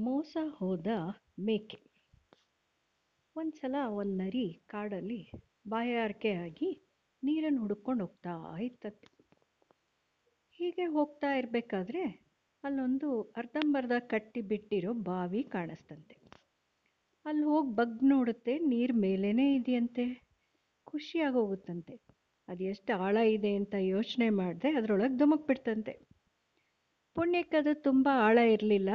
ಮೋಸ ಹೋದ ಮೇಕೆ. ಒಂದು ಸಲ ಒಂದು ನರಿ ಕಾಡಲ್ಲಿ ಬಾಯಾರಿಕೆ ಆಗಿ ನೀರನ್ನು ಹುಡುಕೊಂಡು ಹೋಗ್ತಾ ಇತ್ತಂತೆ. ಹೀಗೆ ಹೋಗ್ತಾ ಇರಬೇಕಾದ್ರೆ ಅಲ್ಲೊಂದು ಅರ್ಧಂಬರ್ಧ ಕಟ್ಟಿ ಬಿಟ್ಟಿರೋ ಬಾವಿ ಕಾಣಿಸ್ತಂತೆ. ಅಲ್ಲಿ ಹೋಗಿ ಬಗ್ ನೋಡುತ್ತೆ, ನೀರು ಮೇಲೇ ಇದೆಯಂತೆ. ಖುಷಿಯಾಗಿ ಹೋಗುತ್ತಂತೆ. ಅದು ಎಷ್ಟು ಆಳ ಇದೆ ಅಂತ ಯೋಚನೆ ಮಾಡಿದೆ ಅದರೊಳಗೆ ಧುಮುಕ್ಬಿಡ್ತಂತೆ. ಪುಣ್ಯಕ್ಕೆ ಅದು ತುಂಬ ಆಳ ಇರಲಿಲ್ಲ.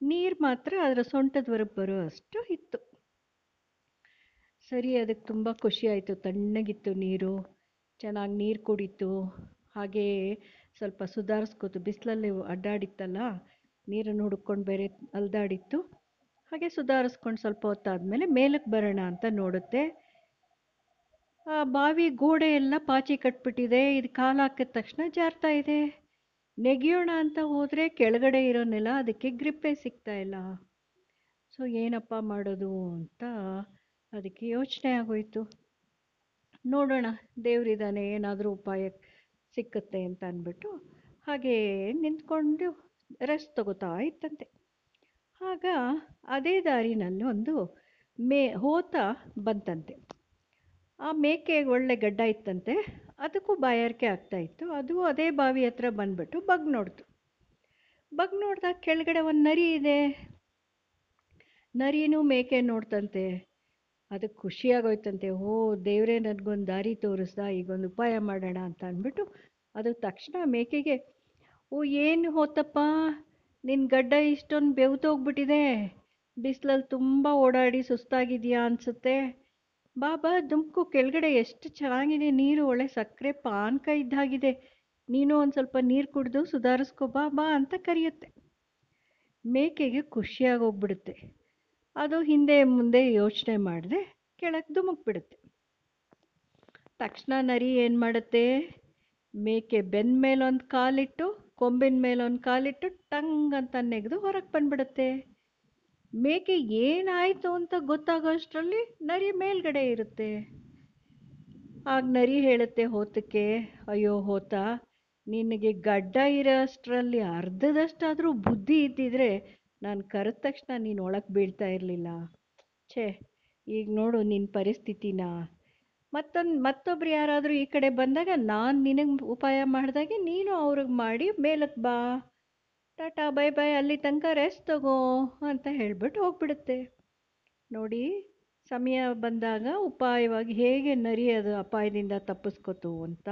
ನೀರು ಮಾತ್ರ ಅದರ ಸೊಂಟದವರೆಗೆ ಬರೋ ಅಷ್ಟು ಇತ್ತು ಸರಿ ಅದಕ್ಕೆ ತುಂಬ ಖುಷಿ ಆಯಿತು. ತಣ್ಣಗಿತ್ತು ನೀರು, ಚೆನ್ನಾಗಿ ನೀರು ಕುಡಿತು. ಹಾಗೇ ಸ್ವಲ್ಪ ಸುಧಾರಿಸ್ಕೋತು. ಬಿಸಿಲಲ್ಲಿ ಅಡ್ಡಾಡಿತ್ತಲ್ಲ, ನೀರನ್ನು ಹುಡ್ಕೊಂಡು ಬೇರೆ ಅಲ್ದಾಡಿತ್ತು. ಹಾಗೆ ಸುಧಾರಿಸ್ಕೊಂಡು ಸ್ವಲ್ಪ ಹೊತ್ತಾದಮೇಲೆ ಮೇಲಕ್ಕೆ ಬರೋಣ ಅಂತ ನೋಡುತ್ತೆ. ಆ ಬಾವಿ ಗೋಡೆ ಎಲ್ಲ ಪಾಚಿ ಕಟ್ಬಿಟ್ಟಿದೆ. ಇದು ಕಾಲು ಹಾಕಿದ ತಕ್ಷಣ ಜಾರ್ತಾ ಇದೆ. ನೆಗೆಯೋಣ ಅಂತ ಹೋದರೆ ಕೆಳಗಡೆ ಇರೋನೆಲ್ಲ ನೆಲ ಅದಕ್ಕೆ ಗ್ರಿಪ್ಪೇ ಸಿಗ್ತಾ ಇಲ್ಲ. ಸೊ ಏನಪ್ಪ ಮಾಡೋದು ಅಂತ ಅದಕ್ಕೆ ಯೋಚನೆ ಆಗೋಯ್ತು. ನೋಡೋಣ, ದೇವರಿದ್ದಾನೆ, ಏನಾದರೂ ಉಪಾಯ ಸಿಕ್ಕುತ್ತೆ ಅಂತ ಅಂದ್ಬಿಟ್ಟು ಹಾಗೇ ನಿಂತ್ಕೊಂಡು ರೆಸ್ಟ್ ತಗೋತಾ ಇತ್ತಂತೆ. ಆಗ ಅದೇ ದಾರಿನಲ್ಲಿ ಒಂದು ಮೇ ಹೋತ ಬಂತಂತೆ. ಆ ಮೇಕೆ ಒಳ್ಳೆ ಗಡ್ಡ ಇತ್ತಂತೆ. ಅದಕ್ಕೂ ಬಾಯಾರಿಕೆ ಆಗ್ತಾ ಇತ್ತು. ಅದು ಅದೇ ಬಾವಿ ಹತ್ರ ಬಂದ್ಬಿಟ್ಟು ಬಗ್ ನೋಡ್ತು. ಬಗ್ ನೋಡಿದಾಗ ಕೆಳಗಡೆ ಒಂದು ನರಿ ಇದೆ. ನರಿನೂ ಮೇಕೆ ನೋಡ್ತಂತೆ. ಅದಕ್ಕೆ ಖುಷಿಯಾಗೋಯ್ತಂತೆ. ಓ, ದೇವರೇ, ನನಗೊಂದು ದಾರಿ ತೋರಿಸ್ದ, ಈಗೊಂದು ಉಪಾಯ ಮಾಡೋಣ ಅಂತ ಅಂದ್ಬಿಟ್ಟು ಅದು ತಕ್ಷಣ ಮೇಕೆಗೆ, ಓ, ಏನು ಹೋತಪ್ಪ? ನಿನ್ನ ಗಡ್ಡ ಇಷ್ಟೊಂದು ಬೆವ್ತೋಗ್ಬಿಟ್ಟಿದೆ. ಬಿಸಿಲಲ್ಲಿ ತುಂಬ ಓಡಾಡಿ ಸುಸ್ತಾಗಿದೆಯಾ ಅನಿಸುತ್ತೆ? ಬಾ ಬಾ ದುಮ್ಕು ಕೆಳಗಡೆ ಎಷ್ಟು ಚೆನ್ನಾಗಿದೆ. ನೀರು ಒಳ್ಳೆ ಸಕ್ಕರೆ ಪಾನ್ಕ ಇದ್ದಾಗಿದೆ. ನೀನು ಒಂದು ಸ್ವಲ್ಪ ನೀರು ಕುಡಿದು ಸುಧಾರಿಸ್ಕೋ ಬಾ ಬಾ ಅಂತ ಕರೆಯುತ್ತೆ. ಮೇಕೆಗೆ ಖುಷಿಯಾಗಿ ಹೋಗ್ಬಿಡುತ್ತೆ ಅದು ಹಿಂದೆ ಮುಂದೆ ಯೋಚನೆ ಮಾಡಿದೆ ಕೆಳಗೆ ಧುಮುಕ್ಬಿಡುತ್ತೆ ತಕ್ಷಣ ನರಿ ಏನು ಮಾಡುತ್ತೆ? ಮೇಕೆ ಬೆನ್ನ ಮೇಲೊಂದು ಕಾಲಿಟ್ಟು, ಕೊಂಬಿನ ಮೇಲೊಂದು ಕಾಲಿಟ್ಟು ಟಂಗ್ ಅಂತ ನೆಗೆದು ಹೊರಗೆ ಬಂದ್ಬಿಡುತ್ತೆ. ಮೇಕೆ ಏನಾಯಿತು ಅಂತ ಗೊತ್ತಾಗೋ ಅಷ್ಟರಲ್ಲಿ ನರಿ ಮೇಲ್ಗಡೆ ಇರುತ್ತೆ. ಆಗ ನರಿ ಹೇಳುತ್ತೆ ಹೋತಕ್ಕೆ, ಅಯ್ಯೋ ಹೋತ, ನಿನಗೆ ಗಡ್ಡ ಇರೋ ಅಷ್ಟರಲ್ಲಿ ಅರ್ಧದಷ್ಟಾದರೂ ಬುದ್ಧಿ ಇದ್ದಿದ್ರೆ ನಾನು ಕರೆದ ತಕ್ಷಣ ನೀನು ಒಳಗೆ ಬೀಳ್ತಾ ಇರಲಿಲ್ಲ. ಛೇ, ಈಗ ನೋಡು ನಿನ್ನ ಪರಿಸ್ಥಿತಿನ. ಮತ್ತೊಂದು, ಮತ್ತೊಬ್ರು ಯಾರಾದರೂ ಈ ಕಡೆ ಬಂದಾಗ ನಾನು ನಿನಗೆ ಉಪಾಯ ಮಾಡಿದಾಗೆ ನೀನು ಅವ್ರಿಗೆ ಮಾಡಿ ಮೇಲಕ್ಕೆ ಬಾ. ಟಾಟಾ, ಬೈ ಬೈ, ಅಲ್ಲಿ ತನಕ ರೆಸ್ಟ್ ತಗೋ ಅಂತ ಹೇಳಿಬಿಟ್ಟು ಹೋಗ್ಬಿಡುತ್ತೆ. ನೋಡಿ, ಸಮಯ ಬಂದಾಗ ಉಪಾಯವಾಗಿ ಹೇಗೆ ನರಿ ಅದು ಅಪಾಯದಿಂದ ತಪ್ಪಿಸ್ಕೊತು ಅಂತ.